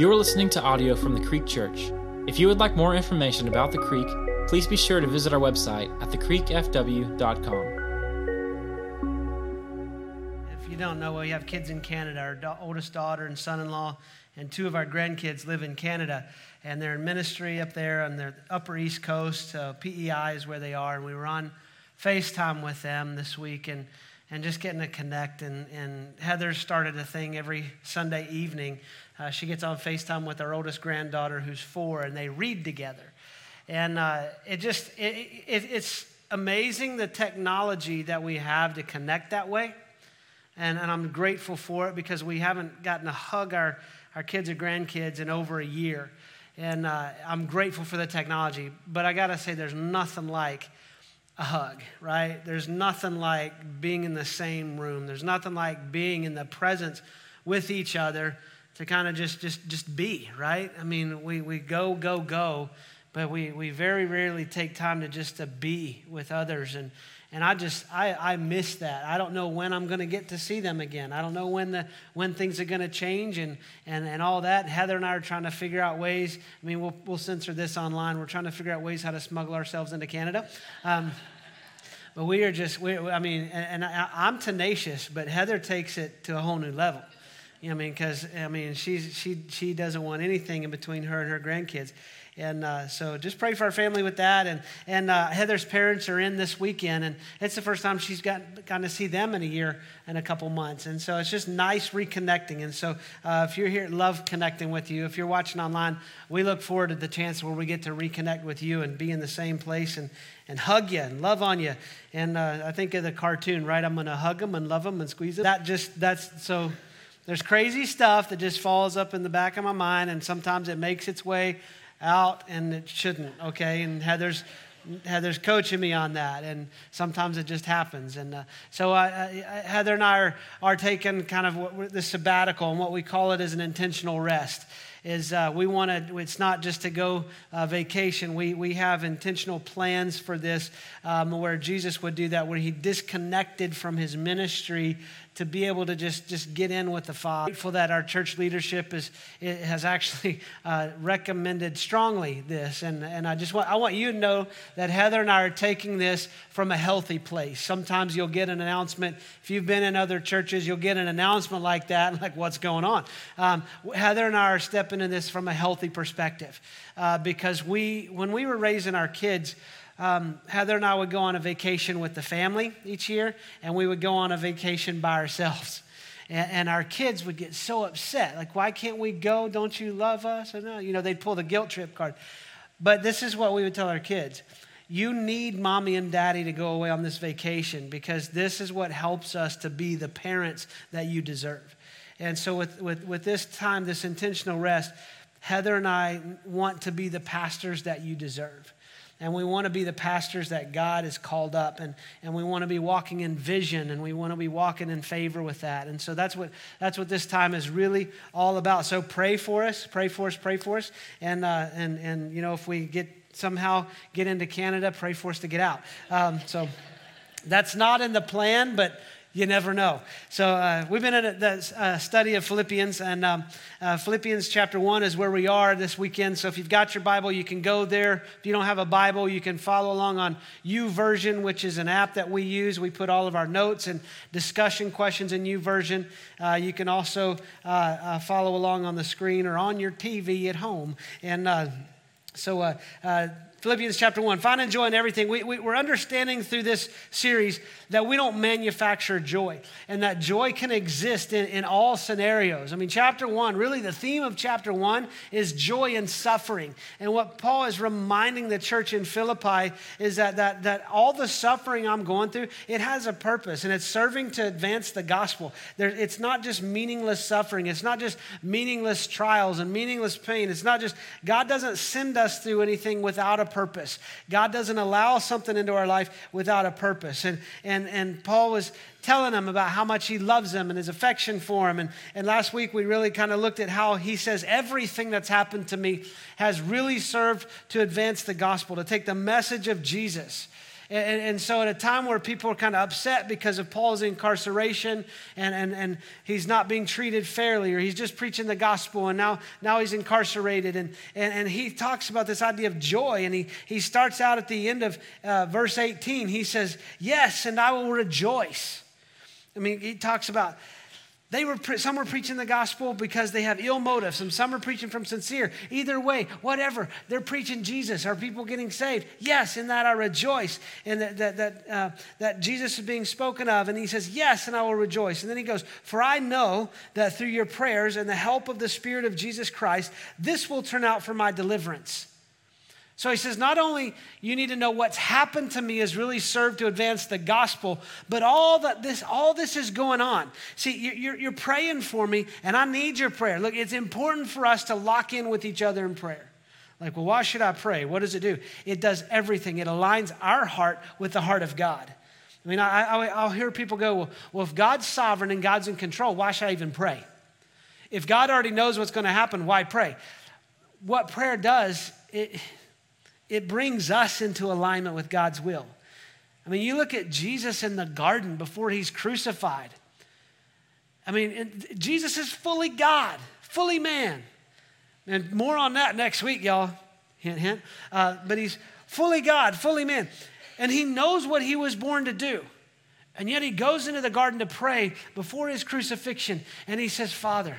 You are listening to audio from the Creek Church. If you would like more information about the Creek, please be sure to visit our website at thecreekfw.com. If you don't know, we have kids in Canada. Our da- oldest daughter and son in law, and two of our grandkids live in Canada. And they're in ministry up there on the Upper East Coast. Uh, PEI is where they are. And we were on FaceTime with them this week and, and just getting to connect. And, and Heather started a thing every Sunday evening. Uh, she gets on FaceTime with our oldest granddaughter, who's four, and they read together. And uh, it just, it, it, it's amazing the technology that we have to connect that way. And, and I'm grateful for it because we haven't gotten to hug our, our kids or grandkids in over a year. And uh, I'm grateful for the technology. But I got to say, there's nothing like a hug, right? There's nothing like being in the same room. There's nothing like being in the presence with each other to kind of just, just, just be, right? I mean, we, we go, go, go, but we, we very rarely take time to just to be with others. And, and I just, I, I miss that. I don't know when I'm going to get to see them again. I don't know when, the, when things are going to change and, and, and all that. Heather and I are trying to figure out ways. I mean, we'll, we'll censor this online. We're trying to figure out ways how to smuggle ourselves into Canada. Um, but we are just, we, I mean, and, and I, I'm tenacious, but Heather takes it to a whole new level. I mean, because I mean, she's, she she doesn't want anything in between her and her grandkids, and uh, so just pray for our family with that. And and uh, Heather's parents are in this weekend, and it's the first time she's got gotten to see them in a year and a couple months, and so it's just nice reconnecting. And so uh, if you're here, love connecting with you. If you're watching online, we look forward to the chance where we get to reconnect with you and be in the same place and and hug you and love on you. And uh, I think of the cartoon, right? I'm to hug them and love them and squeeze them. That just that's so there's crazy stuff that just falls up in the back of my mind, and sometimes it makes its way out, and it shouldn't. Okay, and Heather's Heather's coaching me on that, and sometimes it just happens. And uh, so Heather and I are, are taking kind of what, the sabbatical, and what we call it is an intentional rest. Is uh, we want to? It's not just to go uh, vacation. We we have intentional plans for this, um, where Jesus would do that, where he disconnected from his ministry to be able to just, just get in with the Father. Grateful that our church leadership is, has actually uh, recommended strongly this. And, and I just want, I want you to know that Heather and I are taking this from a healthy place. Sometimes you'll get an announcement. If you've been in other churches, you'll get an announcement like that, like what's going on. Um, Heather and I are stepping in this from a healthy perspective uh, because we, when we were raising our kids, um, Heather and I would go on a vacation with the family each year, and we would go on a vacation by ourselves. And, and our kids would get so upset. Like, why can't we go? Don't you love us? Or no, you know, they'd pull the guilt trip card. But this is what we would tell our kids you need mommy and daddy to go away on this vacation because this is what helps us to be the parents that you deserve. And so, with, with, with this time, this intentional rest, Heather and I want to be the pastors that you deserve. And we want to be the pastors that God has called up. And, and we want to be walking in vision and we want to be walking in favor with that. And so that's what, that's what this time is really all about. So pray for us, pray for us, pray for us. And, uh, and, and you know, if we get somehow get into Canada, pray for us to get out. Um, so that's not in the plan, but you never know. So uh, we've been in the uh, study of Philippians, and um, uh, Philippians chapter one is where we are this weekend. So if you've got your Bible, you can go there. If you don't have a Bible, you can follow along on U YouVersion, which is an app that we use. We put all of our notes and discussion questions in YouVersion. Uh, you can also uh, uh, follow along on the screen or on your TV at home. And so. Philippians chapter 1. Find joy in everything. We, we, we're understanding through this series that we don't manufacture joy and that joy can exist in, in all scenarios. I mean, chapter 1, really the theme of chapter 1 is joy and suffering. And what Paul is reminding the church in Philippi is that, that, that all the suffering I'm going through, it has a purpose and it's serving to advance the gospel. There, it's not just meaningless suffering, it's not just meaningless trials and meaningless pain. It's not just, God doesn't send us through anything without a purpose. God doesn't allow something into our life without a purpose. And, and, and Paul was telling them about how much he loves them and his affection for them. And, and last week we really kind of looked at how he says everything that's happened to me has really served to advance the gospel, to take the message of Jesus And, and, so, at a time where people are kind of upset because of Paul's incarceration and, and, and he's not being treated fairly, or he's just preaching the gospel and now, now he's incarcerated. And, and, and he talks about this idea of joy. And he, he starts out at the end of uh, verse 18. He says, Yes, and I will rejoice. I mean, he talks about they were some were preaching the gospel because they have ill motives, and some are preaching from sincere. Either way, whatever, they're preaching Jesus. Are people getting saved? Yes, in that I rejoice, and that that that, uh, that Jesus is being spoken of. And he says, "Yes, and I will rejoice." And then he goes, "For I know that through your prayers and the help of the Spirit of Jesus Christ, this will turn out for my deliverance." So he says, not only you need to know what's happened to me has really served to advance the gospel, but all that this, all this is going on. See, you're, you're praying for me, and I need your prayer. Look, it's important for us to lock in with each other in prayer. Like, well, why should I pray? What does it do? It does everything. It aligns our heart with the heart of God. I mean, I, will hear people go, well, well, if God's sovereign and God's in control, why should I even pray? If God already knows what's going to happen, why pray? What prayer does, it, it brings us into alignment with God's will. I mean, you look at Jesus in the garden before he's crucified. I mean, Jesus is fully God, fully man. And more on that next week, y'all. Hint, hint. Uh, but he's fully God, fully man. And he knows what he was born to do. And yet he goes into the garden to pray before his crucifixion. And he says, Father,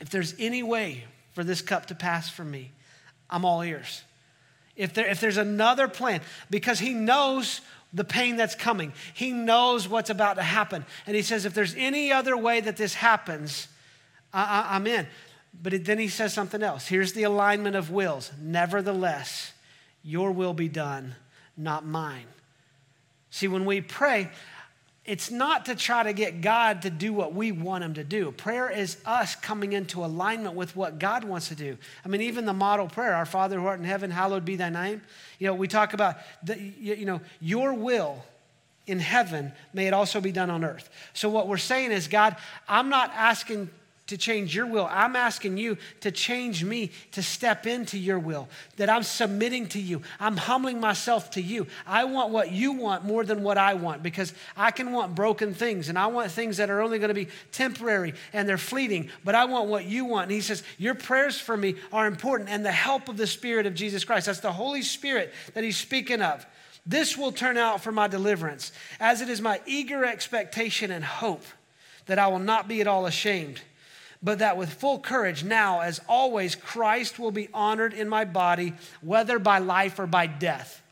if there's any way for this cup to pass from me, I'm all ears. If, there, if there's another plan, because he knows the pain that's coming, he knows what's about to happen. And he says, if there's any other way that this happens, I, am in. But then he says something else. Here's the alignment of wills. Nevertheless, your will be done, not mine. See, when we pray, it's not to try to get God to do what we want Him to do. Prayer is us coming into alignment with what God wants to do. I mean, even the model prayer, Our Father who art in heaven, hallowed be thy name. You know, we talk about, the, you know, your will in heaven, may it also be done on earth. So what we're saying is, God, I'm not asking to change your will. I'm asking you to change me to step into your will, that I'm submitting to you. I'm humbling myself to you. I want what you want more than what I want because I can want broken things and I want things that are only going to be temporary and they're fleeting, but I want what you want. And he says, Your prayers for me are important and the help of the Spirit of Jesus Christ. That's the Holy Spirit that he's speaking of. This will turn out for my deliverance, as it is my eager expectation and hope that I will not be at all ashamed but that with full courage, now as always, Christ will be honored in my body, whether by life or by death.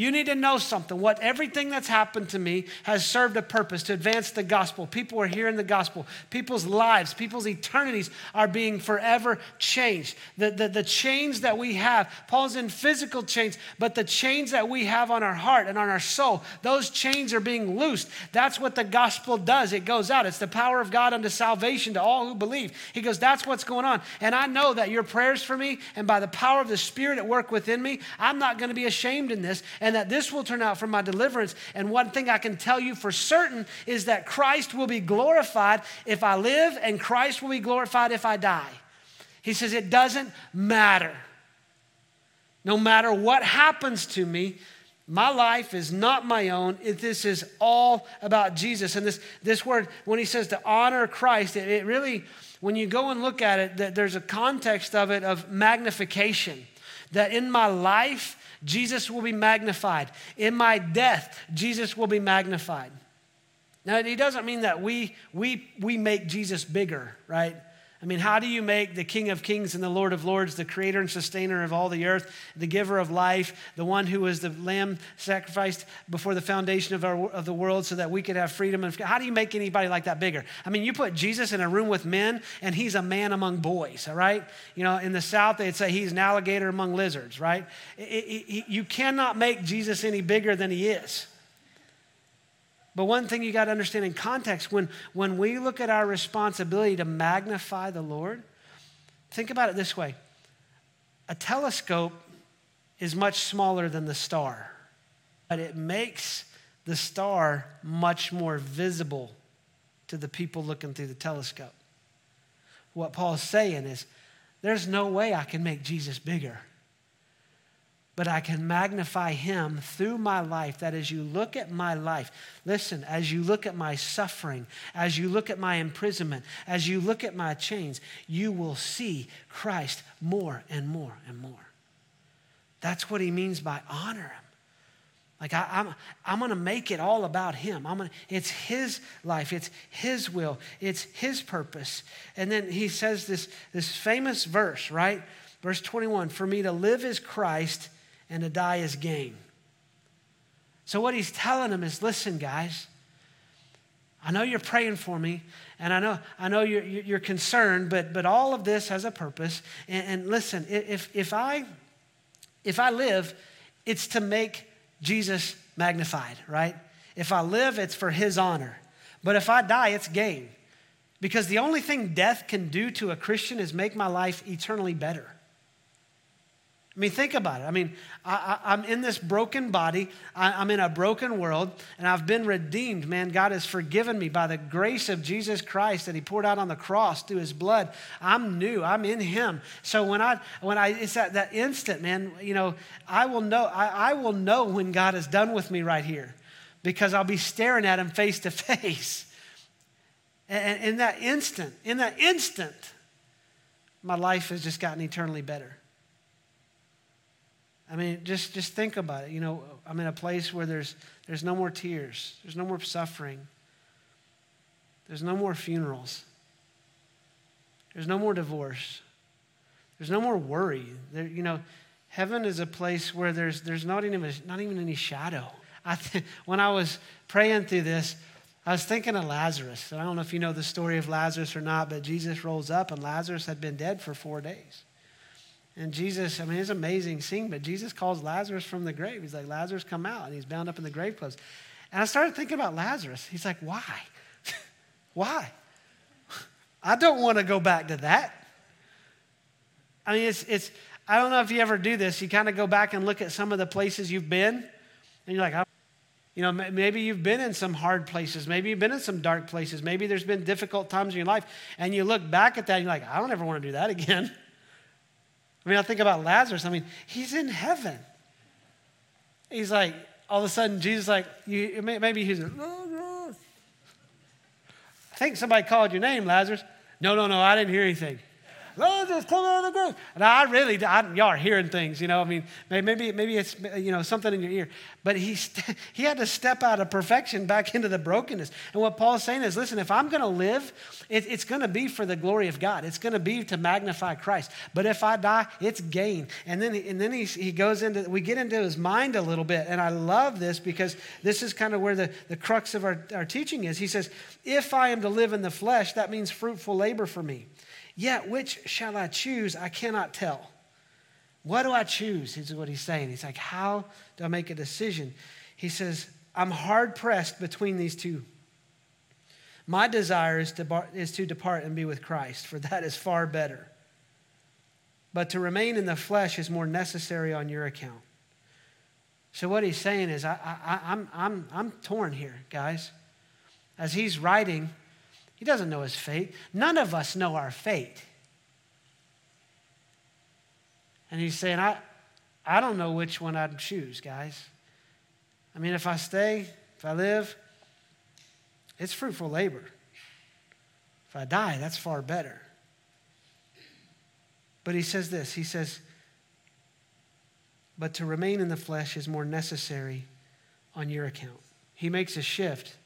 You need to know something. What everything that's happened to me has served a purpose to advance the gospel. People are hearing the gospel. People's lives, people's eternities are being forever changed. The, the, the chains that we have, Paul's in physical chains, but the chains that we have on our heart and on our soul, those chains are being loosed. That's what the gospel does. It goes out. It's the power of God unto salvation to all who believe. He goes, That's what's going on. And I know that your prayers for me and by the power of the Spirit at work within me, I'm not going to be ashamed in this and that this will turn out for my deliverance. And one thing I can tell you for certain is that Christ will be glorified if I live, and Christ will be glorified if I die. He says, It doesn't matter. No matter what happens to me, my life is not my own. It, this is all about Jesus. And this, this word, when he says to honor Christ, it, it really, when you go and look at it, that there's a context of it of magnification. That in my life, Jesus will be magnified. In my death, Jesus will be magnified. Now, he doesn't mean that we, we, we make Jesus bigger, right? I mean, how do you make the King of Kings and the Lord of Lords, the creator and sustainer of all the earth, the giver of life, the one who was the lamb sacrificed before the foundation of, our, of the world so that we could have freedom? And how do you make anybody like that bigger? I mean, you put Jesus in a room with men, and he's a man among boys, all right? You know, in the South, they'd say he's an alligator among lizards, right? It, it, it, you cannot make Jesus any bigger than he is. But one thing you got to understand in context when, when we look at our responsibility to magnify the Lord, think about it this way a telescope is much smaller than the star, but it makes the star much more visible to the people looking through the telescope. What Paul's saying is, there's no way I can make Jesus bigger. But I can magnify him through my life. That as you look at my life, listen, as you look at my suffering, as you look at my imprisonment, as you look at my chains, you will see Christ more and more and more. That's what he means by honor him. Like I, am I'm, I'm going to make it all about him. I'm gonna, it's his life. It's his will. It's his purpose. And then he says this, this famous verse, right? Verse 21, for me to live is Christ and to die is gain. So what he's telling them is, listen, guys, I know you're praying for me, and I know, I know you're, you're concerned, but, but all of this has a purpose. And, and listen, if, if, I, if I live, it's to make Jesus magnified, right? If I live, it's for his honor. But if I die, it's gain. Because the only thing death can do to a Christian is make my life eternally better. I mean, think about it. I mean, I, am in this broken body, I, am in a broken world, and I've been redeemed. Man, God has forgiven me by the grace of Jesus Christ that He poured out on the cross through His blood. I'm new, I'm in Him. So when I, when I, it's that, that instant, man, you know, I will know, I, I will know when God is done with me right here because I'll be staring at Him face to face. And in that instant, in that instant, my life has just gotten eternally better. I mean, just, just think about it. You know, I'm in a place where there's, there's no more tears, there's no more suffering, there's no more funerals, there's no more divorce, there's no more worry. There, you know, heaven is a place where there's, there's not, even, not even any shadow. I th- when I was praying through this, I was thinking of Lazarus. I don't know if you know the story of Lazarus or not, but Jesus rolls up and Lazarus had been dead for four days. And Jesus, I mean, it's an amazing scene, but Jesus calls Lazarus from the grave. He's like, Lazarus, come out. And he's bound up in the grave clothes. And I started thinking about Lazarus. He's like, why? why? I don't want to go back to that. I mean, it's, it's, I don't know if you ever do this. You kind of go back and look at some of the places you've been, and you're like, I, you know, maybe you've been in some hard places. Maybe you've been in some dark places. Maybe there's been difficult times in your life. And you look back at that and you're like, I don't ever want to do that again. I mean, I think about Lazarus. I mean, he's in heaven. He's like, all of a sudden, Jesus, like, you, maybe he's, I think somebody called your name, Lazarus. No, no, no, I didn't hear anything. Lazarus, come out of the grave. And I really, I, y'all are hearing things, you know. I mean, maybe, maybe it's, you know, something in your ear. But he, he had to step out of perfection back into the brokenness. And what Paul's saying is, listen, if I'm going to live, it, it's going to be for the glory of God. It's going to be to magnify Christ. But if I die, it's gain. And then, and then he, he goes into, we get into his mind a little bit. And I love this because this is kind of where the, the crux of our, our teaching is. He says, if I am to live in the flesh, that means fruitful labor for me. Yet, which shall I choose? I cannot tell. What do I choose? Is what he's saying. He's like, How do I make a decision? He says, I'm hard pressed between these two. My desire is to, bar- is to depart and be with Christ, for that is far better. But to remain in the flesh is more necessary on your account. So, what he's saying is, I, I, I'm, I'm, I'm torn here, guys. As he's writing, he doesn't know his fate. None of us know our fate. And he's saying, I, I don't know which one I'd choose, guys. I mean, if I stay, if I live, it's fruitful labor. If I die, that's far better. But he says this he says, but to remain in the flesh is more necessary on your account. He makes a shift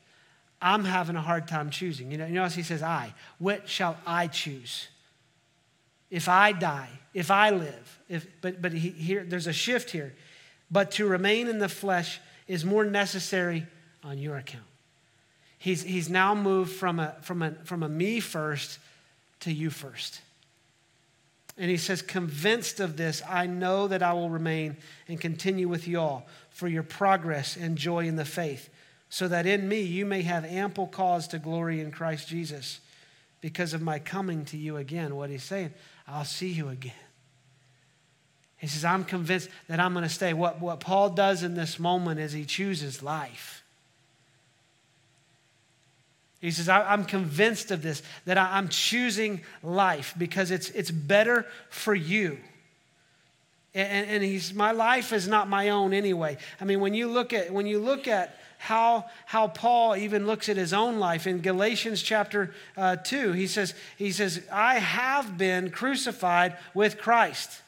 I'm having a hard time choosing. You know, you notice he says, I. What shall I choose? If I die, if I live, if, but, but he, here, there's a shift here. But to remain in the flesh is more necessary on your account. He's, he's now moved from a, from, a, from a me first to you first. And he says, Convinced of this, I know that I will remain and continue with you all for your progress and joy in the faith so that in me you may have ample cause to glory in Christ Jesus because of my coming to you again. What he's saying, I'll see you again. He says, I'm convinced that I'm going to stay. What, what Paul does in this moment is he chooses life. He says, I'm convinced of this, that I'm choosing life because it's, it's better for you. And, and he's, my life is not my own anyway. I mean, when you look at, when you look at how, how Paul even looks at his own life in Galatians chapter uh, 2, he says, he says, I have been crucified with Christ.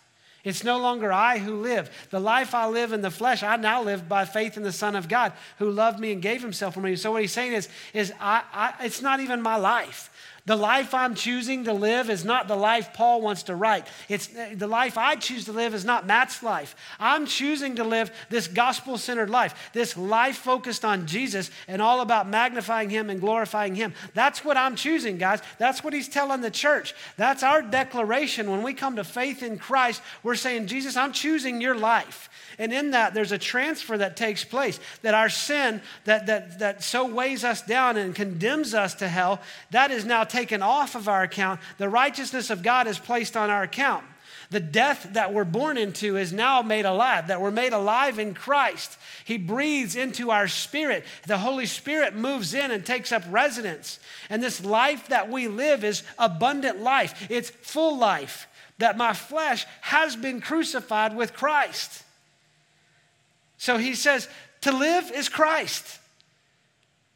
It's no longer I who live. The life I live in the flesh, I now live by faith in the Son of God who loved me and gave himself for me. So what he's saying is, is I, I, it's not even my life. The life I'm choosing to live is not the life Paul wants to write. It's the life I choose to live is not Matt's life. I'm choosing to live this gospel-centered life, this life focused on Jesus and all about magnifying him and glorifying him. That's what I'm choosing, guys. That's what he's telling the church. That's our declaration when we come to faith in Christ. We're saying, "Jesus, I'm choosing your life." And in that, there's a transfer that takes place. That our sin that, that, that so weighs us down and condemns us to hell, that is now off of our account. The righteousness of God is placed on our account. The death that we're born into is now made alive, that we're made alive in Christ. He breathes into our spirit. The Holy Spirit moves in and takes up residence. And this life that we live is abundant life, it's full life, that my flesh has been crucified with Christ. So he says, to live is Christ.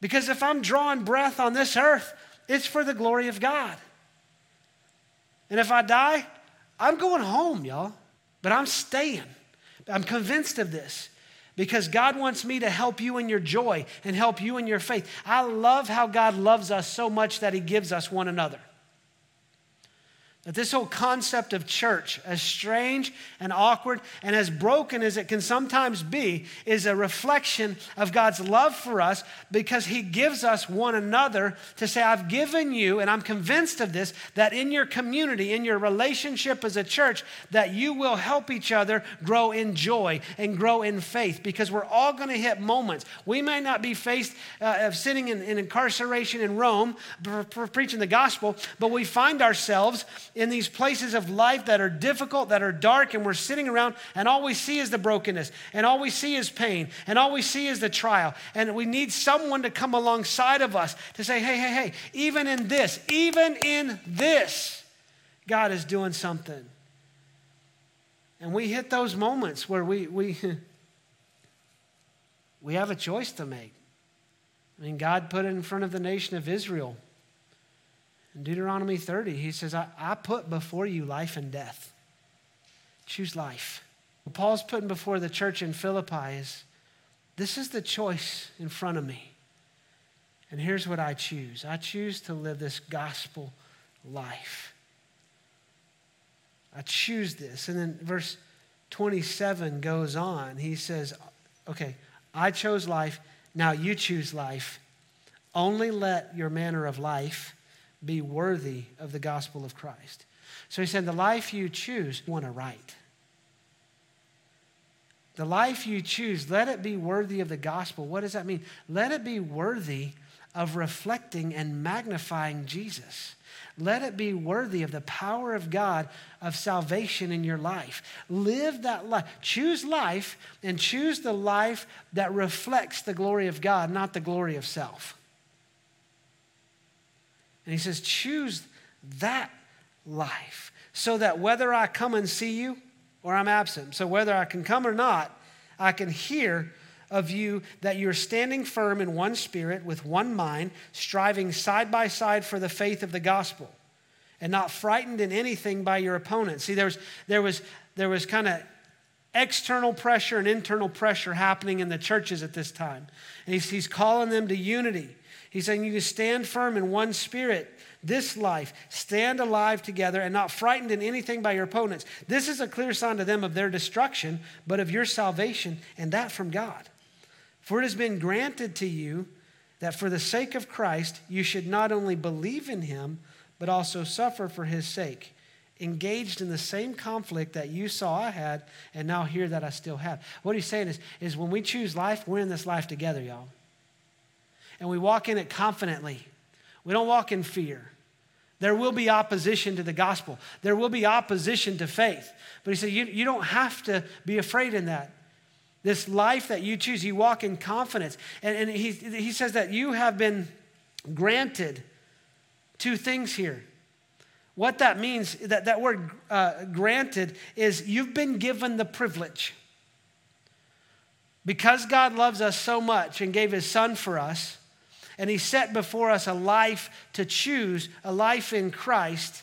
Because if I'm drawing breath on this earth, it's for the glory of God. And if I die, I'm going home, y'all. But I'm staying. I'm convinced of this because God wants me to help you in your joy and help you in your faith. I love how God loves us so much that He gives us one another. That this whole concept of church, as strange and awkward and as broken as it can sometimes be, is a reflection of God's love for us because He gives us one another to say, I've given you, and I'm convinced of this, that in your community, in your relationship as a church, that you will help each other grow in joy and grow in faith because we're all going to hit moments. We may not be faced uh, of sitting in, in incarceration in Rome for, for preaching the gospel, but we find ourselves in these places of life that are difficult, that are dark, and we're sitting around and all we see is the brokenness, and all we see is pain, and all we see is the trial. And we need someone to come alongside of us to say, hey, hey, hey, even in this, even in this, God is doing something. And we hit those moments where we, we, we have a choice to make. I mean, God put it in front of the nation of Israel. In Deuteronomy 30, he says, I, I put before you life and death. Choose life. What Paul's putting before the church in Philippi is this is the choice in front of me. And here's what I choose I choose to live this gospel life. I choose this. And then verse 27 goes on. He says, Okay, I chose life. Now you choose life. Only let your manner of life be worthy of the gospel of Christ. So he said, The life you choose, you want to write. The life you choose, let it be worthy of the gospel. What does that mean? Let it be worthy of reflecting and magnifying Jesus. Let it be worthy of the power of God of salvation in your life. Live that life. Choose life and choose the life that reflects the glory of God, not the glory of self. And he says, choose that life so that whether I come and see you or I'm absent, so whether I can come or not, I can hear of you that you're standing firm in one spirit with one mind, striving side by side for the faith of the gospel, and not frightened in anything by your opponents. See, there was, there was, there was kind of external pressure and internal pressure happening in the churches at this time. And he's, he's calling them to unity. He's saying you stand firm in one spirit this life, stand alive together and not frightened in anything by your opponents. This is a clear sign to them of their destruction, but of your salvation, and that from God. For it has been granted to you that for the sake of Christ, you should not only believe in him, but also suffer for his sake, engaged in the same conflict that you saw I had, and now hear that I still have. What he's saying is, is when we choose life, we're in this life together, y'all and we walk in it confidently. We don't walk in fear. There will be opposition to the gospel, there will be opposition to faith. But he said, You, you don't have to be afraid in that. This life that you choose, you walk in confidence. And, and he, he says that you have been granted two things here. What that means, that, that word uh, granted, is you've been given the privilege. Because God loves us so much and gave his son for us, and he set before us a life to choose, a life in Christ,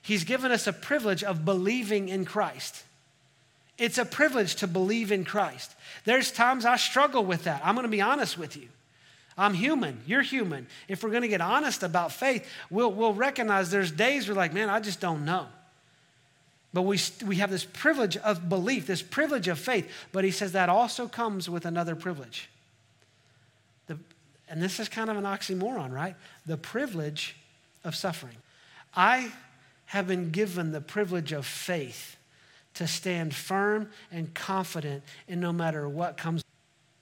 he's given us a privilege of believing in Christ. It's a privilege to believe in Christ. There's times I struggle with that. I'm going to be honest with you. I'm human. You're human. If we're going to get honest about faith, we'll, we'll recognize there's days we're like, man, I just don't know. But we, we have this privilege of belief, this privilege of faith. But he says that also comes with another privilege. And this is kind of an oxymoron, right? The privilege of suffering. I have been given the privilege of faith to stand firm and confident in no matter what comes.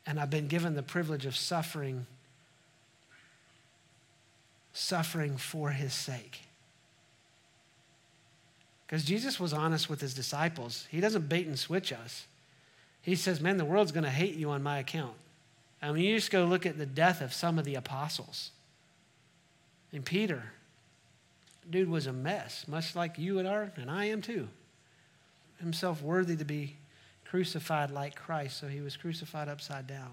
And I've been given the privilege of suffering suffering for his sake. Because Jesus was honest with his disciples. He doesn't bait and switch us. He says, Man, the world's going to hate you on my account. I mean, you just go look at the death of some of the apostles. And Peter, dude was a mess, much like you and are, and I am too. Himself worthy to be crucified like Christ, so he was crucified upside down.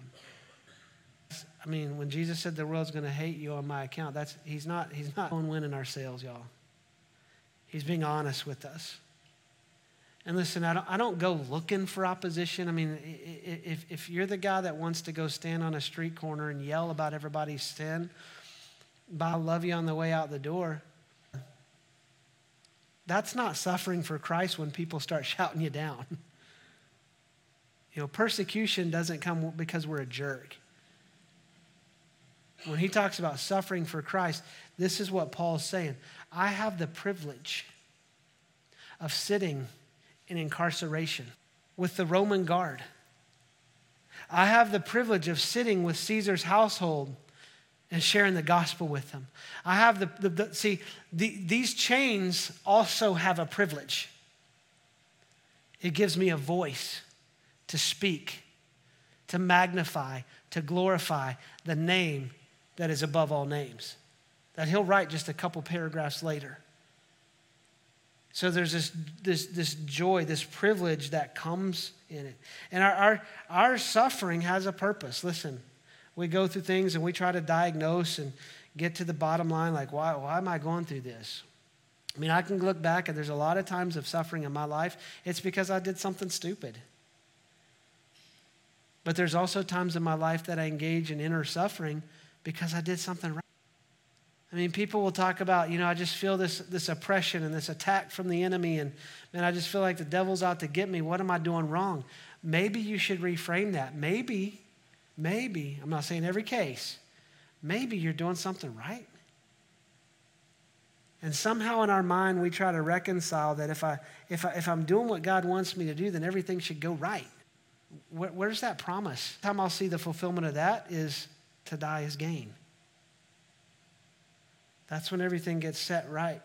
I mean, when Jesus said the world's going to hate you on my account, that's he's not he's not winning our sales, y'all. He's being honest with us. And listen, I don't, I don't go looking for opposition. I mean, if, if you're the guy that wants to go stand on a street corner and yell about everybody's sin, but I'll love you on the way out the door, that's not suffering for Christ when people start shouting you down. You know, persecution doesn't come because we're a jerk. When he talks about suffering for Christ, this is what Paul's saying. I have the privilege of sitting in incarceration with the Roman guard. I have the privilege of sitting with Caesar's household and sharing the gospel with them. I have the, the, the see, the, these chains also have a privilege. It gives me a voice to speak, to magnify, to glorify the name that is above all names, that he'll write just a couple paragraphs later. So there's this, this, this joy, this privilege that comes in it. And our, our, our suffering has a purpose. Listen, we go through things and we try to diagnose and get to the bottom line like, why, why am I going through this? I mean, I can look back and there's a lot of times of suffering in my life. It's because I did something stupid. But there's also times in my life that I engage in inner suffering because I did something right. I mean, people will talk about, you know, I just feel this, this oppression and this attack from the enemy, and man, I just feel like the devil's out to get me. What am I doing wrong? Maybe you should reframe that. Maybe, maybe, I'm not saying every case, maybe you're doing something right. And somehow in our mind, we try to reconcile that if, I, if, I, if I'm doing what God wants me to do, then everything should go right. Where, where's that promise? The time I'll see the fulfillment of that is to die is gain. That's when everything gets set right.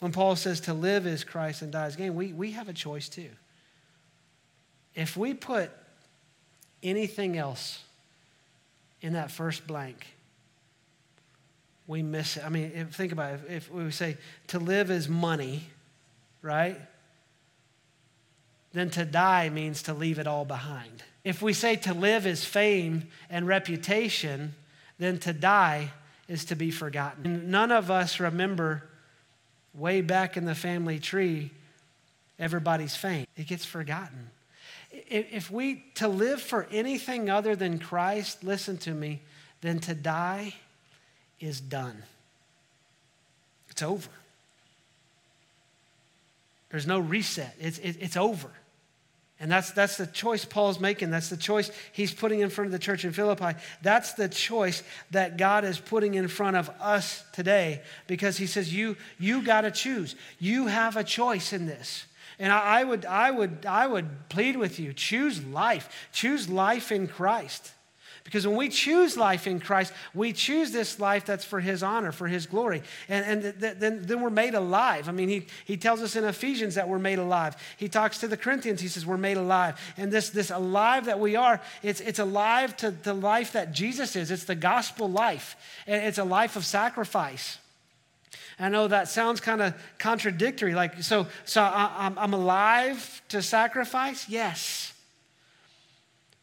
When Paul says to live is Christ and die is gain, we, we have a choice too. If we put anything else in that first blank, we miss it. I mean, if, think about it. If, if we say to live is money, right? Then to die means to leave it all behind. If we say to live is fame and reputation, then to die is to be forgotten. And none of us remember way back in the family tree everybody's fame. It gets forgotten. If we to live for anything other than Christ, listen to me, then to die is done. It's over. There's no reset. It's, it, it's over. And that's, that's the choice Paul's making. That's the choice he's putting in front of the church in Philippi. That's the choice that God is putting in front of us today because he says, You, you got to choose. You have a choice in this. And I, I, would, I, would, I would plead with you choose life, choose life in Christ. Because when we choose life in Christ, we choose this life that's for His honor, for His glory. And, and th- th- then, then we're made alive. I mean, he, he tells us in Ephesians that we're made alive. He talks to the Corinthians, he says, we're made alive. And this, this alive that we are, it's, it's alive to the life that Jesus is. It's the gospel life, and it's a life of sacrifice. I know that sounds kind of contradictory. Like, so, so I, I'm alive to sacrifice? Yes.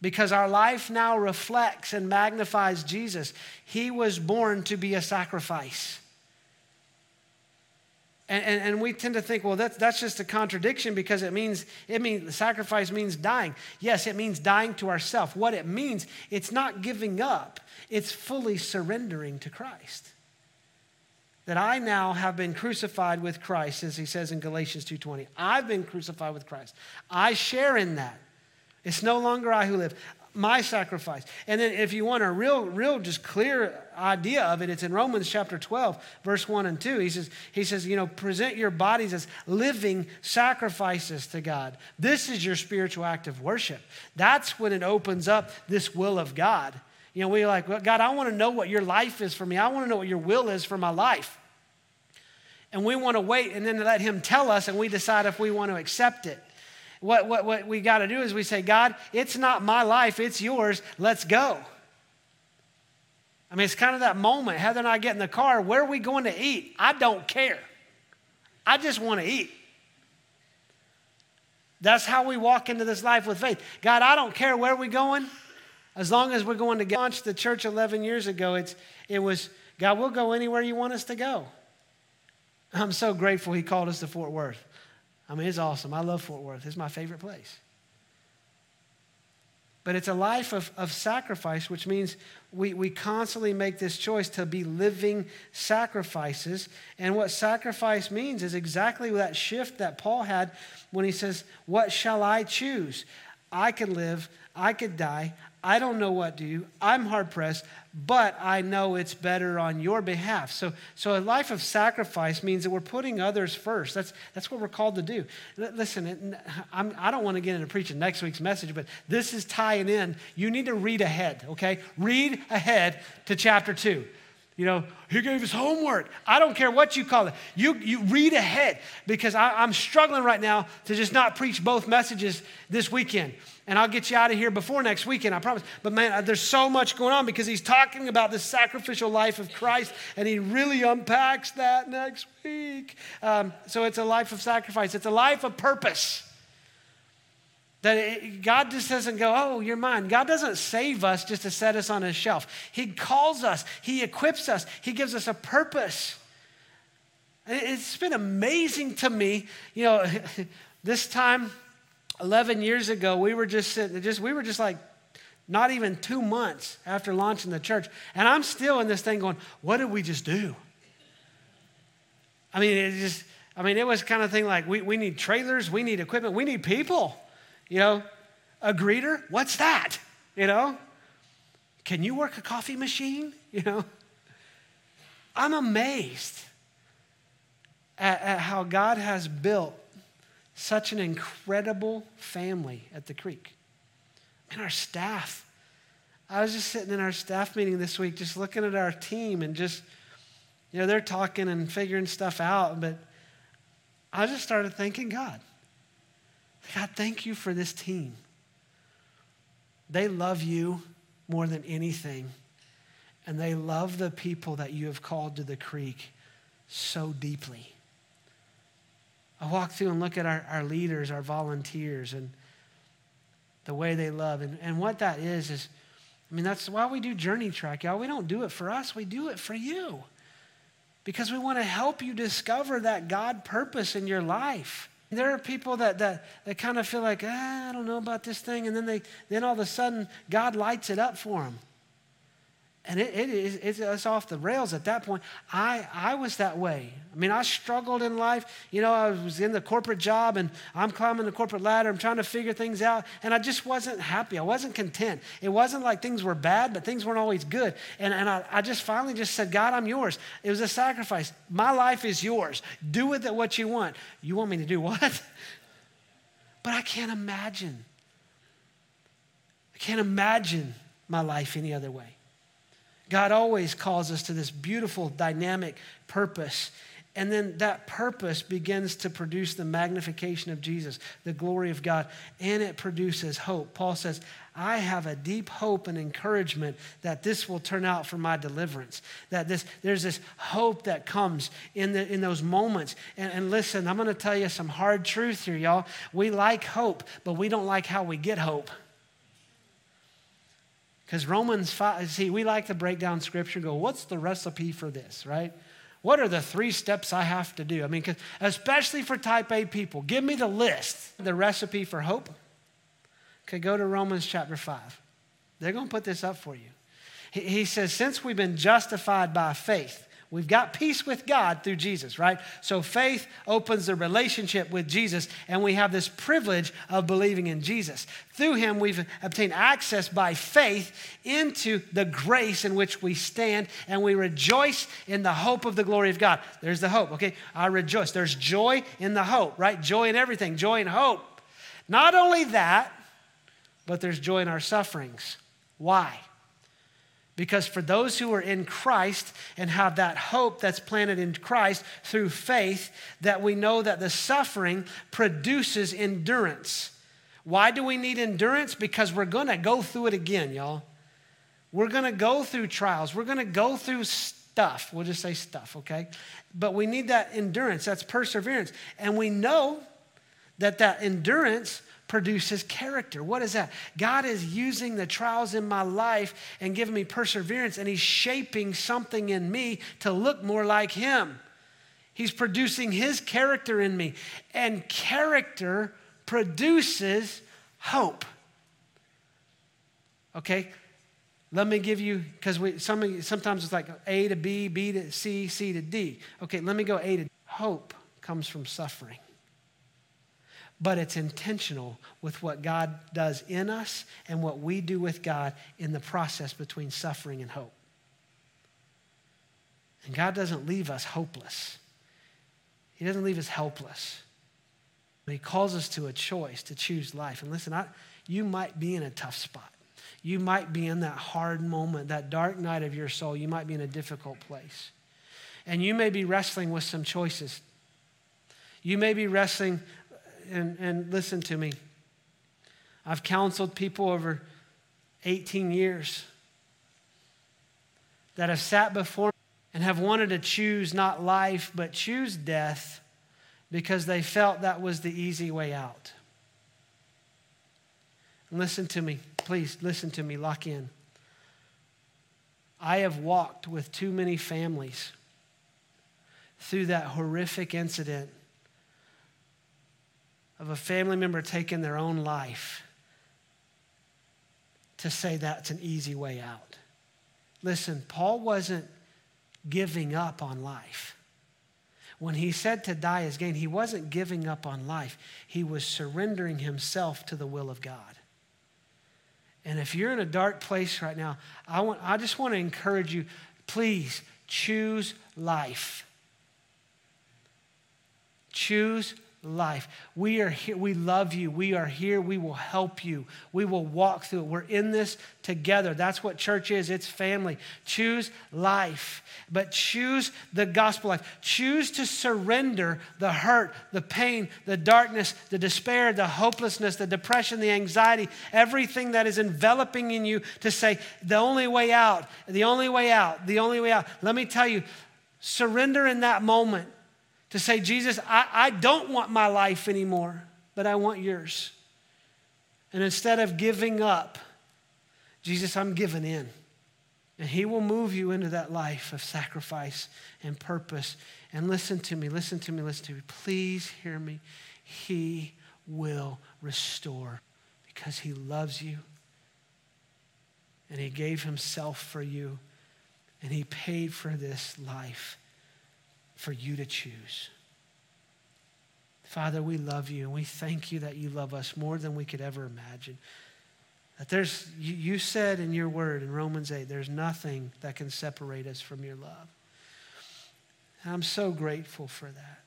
Because our life now reflects and magnifies Jesus. He was born to be a sacrifice. And, and, and, we tend to think, well, that's, that's just a contradiction because it means, it means sacrifice means dying. Yes, it means dying to ourself. What it means, it's not giving up, it's fully surrendering to Christ. That I now have been crucified with Christ, as he says in Galatians 2.20. I've been crucified with Christ. I share in that. It's no longer I who live my sacrifice. And then if you want a real, real just clear idea of it, it's in Romans chapter 12, verse 1 and 2. He says, he says, you know, present your bodies as living sacrifices to God. This is your spiritual act of worship. That's when it opens up this will of God. You know, we're like, well, God, I want to know what your life is for me. I want to know what your will is for my life. And we want to wait and then let him tell us and we decide if we want to accept it. What, what, what we got to do is we say, God, it's not my life, it's yours. Let's go. I mean, it's kind of that moment. Heather and I get in the car. Where are we going to eat? I don't care. I just want to eat. That's how we walk into this life with faith. God, I don't care where we're going. As long as we're going to launch the church 11 years ago, it's, it was, God, we'll go anywhere you want us to go. I'm so grateful he called us to Fort Worth. I mean, it's awesome. I love Fort Worth, it's my favorite place. But it's a life of, of sacrifice, which means we, we constantly make this choice to be living sacrifices. And what sacrifice means is exactly that shift that Paul had when he says, What shall I choose? I could live, I could die, I don't know what to do. I'm hard pressed, but I know it's better on your behalf. So, so a life of sacrifice means that we're putting others first. That's, that's what we're called to do. L- listen, I'm, I do not want to get into preaching next week's message, but this is tying in. You need to read ahead, okay? Read ahead to chapter two. You know, he gave us homework. I don't care what you call it. You, you read ahead because I, I'm struggling right now to just not preach both messages this weekend and I'll get you out of here before next weekend, I promise. But man, there's so much going on because he's talking about the sacrificial life of Christ, and he really unpacks that next week. Um, so it's a life of sacrifice, it's a life of purpose. That God just doesn't go, oh, you're mine. God doesn't save us just to set us on his shelf. He calls us, He equips us, He gives us a purpose. It's been amazing to me. You know, this time 11 years ago, we were just sitting, just, we were just like not even two months after launching the church. And I'm still in this thing going, what did we just do? I mean, it just, I mean, it was kind of thing like we, we need trailers, we need equipment, we need people. You know, a greeter, what's that? You know, can you work a coffee machine? You know, I'm amazed at, at how God has built such an incredible family at the creek. And our staff. I was just sitting in our staff meeting this week, just looking at our team and just, you know, they're talking and figuring stuff out. But I just started thanking God. God, thank you for this team. They love you more than anything. And they love the people that you have called to the creek so deeply. I walk through and look at our, our leaders, our volunteers, and the way they love. And, and what that is, is, I mean, that's why we do Journey Track, y'all. We don't do it for us, we do it for you. Because we want to help you discover that God purpose in your life. There are people that, that, that kind of feel like, ah, I don't know about this thing. And then, they, then all of a sudden, God lights it up for them. And it, it is, it's off the rails at that point. I, I was that way. I mean, I struggled in life. You know, I was in the corporate job and I'm climbing the corporate ladder. I'm trying to figure things out. And I just wasn't happy. I wasn't content. It wasn't like things were bad, but things weren't always good. And, and I, I just finally just said, God, I'm yours. It was a sacrifice. My life is yours. Do with it what you want. You want me to do what? but I can't imagine. I can't imagine my life any other way. God always calls us to this beautiful, dynamic purpose. And then that purpose begins to produce the magnification of Jesus, the glory of God, and it produces hope. Paul says, I have a deep hope and encouragement that this will turn out for my deliverance. That this, there's this hope that comes in, the, in those moments. And, and listen, I'm going to tell you some hard truth here, y'all. We like hope, but we don't like how we get hope. Because Romans 5, see, we like to break down scripture go, what's the recipe for this, right? What are the three steps I have to do? I mean, especially for type A people, give me the list, the recipe for hope. Okay, go to Romans chapter 5. They're going to put this up for you. He, he says, Since we've been justified by faith, We've got peace with God through Jesus, right? So faith opens the relationship with Jesus, and we have this privilege of believing in Jesus. Through him, we've obtained access by faith into the grace in which we stand, and we rejoice in the hope of the glory of God. There's the hope, okay? I rejoice. There's joy in the hope, right? Joy in everything, joy in hope. Not only that, but there's joy in our sufferings. Why? Because for those who are in Christ and have that hope that's planted in Christ through faith, that we know that the suffering produces endurance. Why do we need endurance? Because we're going to go through it again, y'all. We're going to go through trials. We're going to go through stuff. We'll just say stuff, okay? But we need that endurance. That's perseverance. And we know that that endurance produces character. What is that? God is using the trials in my life and giving me perseverance, and He's shaping something in me to look more like Him. He's producing His character in me, and character produces hope. Okay? Let me give you, because we some, sometimes it's like A to B, B to C, C to D. Okay, let me go A to D. Hope comes from suffering but it's intentional with what God does in us and what we do with God in the process between suffering and hope. And God doesn't leave us hopeless, He doesn't leave us helpless. But He calls us to a choice to choose life. And listen, I, you might be in a tough spot. You might be in that hard moment, that dark night of your soul. You might be in a difficult place. And you may be wrestling with some choices. You may be wrestling and, and listen to me. I've counseled people over 18 years that have sat before and have wanted to choose not life, but choose death because they felt that was the easy way out. Listen to me, please, listen to me, lock in. I have walked with too many families through that horrific incident of a family member taking their own life to say that's an easy way out. Listen, Paul wasn't giving up on life. When he said to die is gain, he wasn't giving up on life. He was surrendering himself to the will of God. And if you're in a dark place right now, I, want, I just want to encourage you please choose life. Choose life. We are here. We love you. We are here. We will help you. We will walk through it. We're in this together. That's what church is. It's family. Choose life, but choose the gospel life. Choose to surrender the hurt, the pain, the darkness, the despair, the hopelessness, the depression, the anxiety, everything that is enveloping in you to say, the only way out, the only way out, the only way out. Let me tell you, surrender in that moment to say, Jesus, I, I don't want my life anymore, but I want yours. And instead of giving up, Jesus, I'm giving in. And He will move you into that life of sacrifice and purpose. And listen to me, listen to me, listen to me. Please hear me. He will restore because He loves you. And He gave Himself for you. And He paid for this life for you to choose. Father, we love you and we thank you that you love us more than we could ever imagine. That there's, you, said in your word in Romans 8, there's nothing that can separate us from your love. And I'm so grateful for that.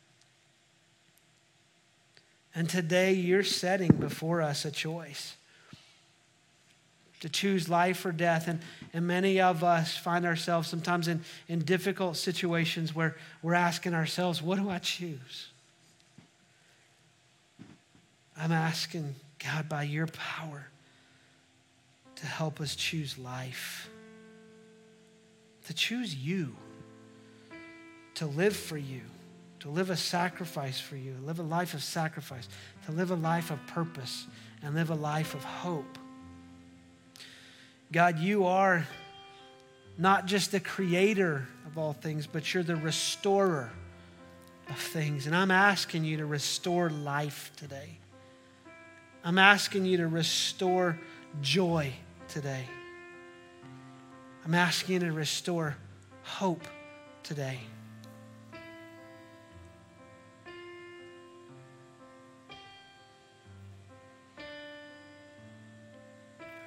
And today you're setting before us a choice. To choose life or death. And, and many of us find ourselves sometimes in, in difficult situations where we're asking ourselves, what do I choose? I'm asking God by your power to help us choose life, to choose you, to live for you, to live a sacrifice for you, live a life of sacrifice, to live a life of purpose, and live a life of hope. God, you are not just the creator of all things, but you're the restorer of things. And I'm asking you to restore life today. I'm asking you to restore joy today. I'm asking you to restore hope today.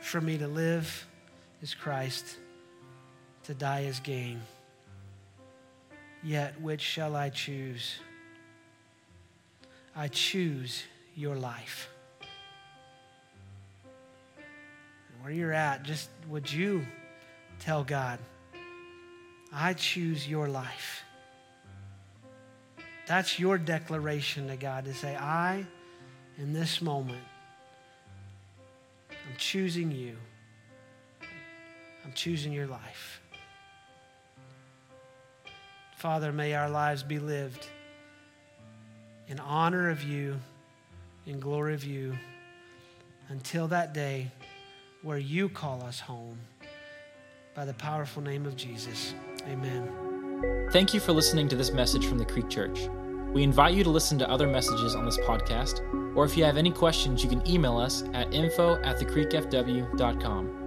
For me to live is Christ, to die is gain. Yet which shall I choose? I choose your life. where you're at, just would you tell God, I choose your life? That's your declaration to God to say, I, in this moment, I'm choosing you. I'm choosing your life. Father, may our lives be lived in honor of you, in glory of you, until that day where you call us home. By the powerful name of Jesus. Amen. Thank you for listening to this message from the Creek Church. We invite you to listen to other messages on this podcast, or if you have any questions, you can email us at info at thecreekfw.com.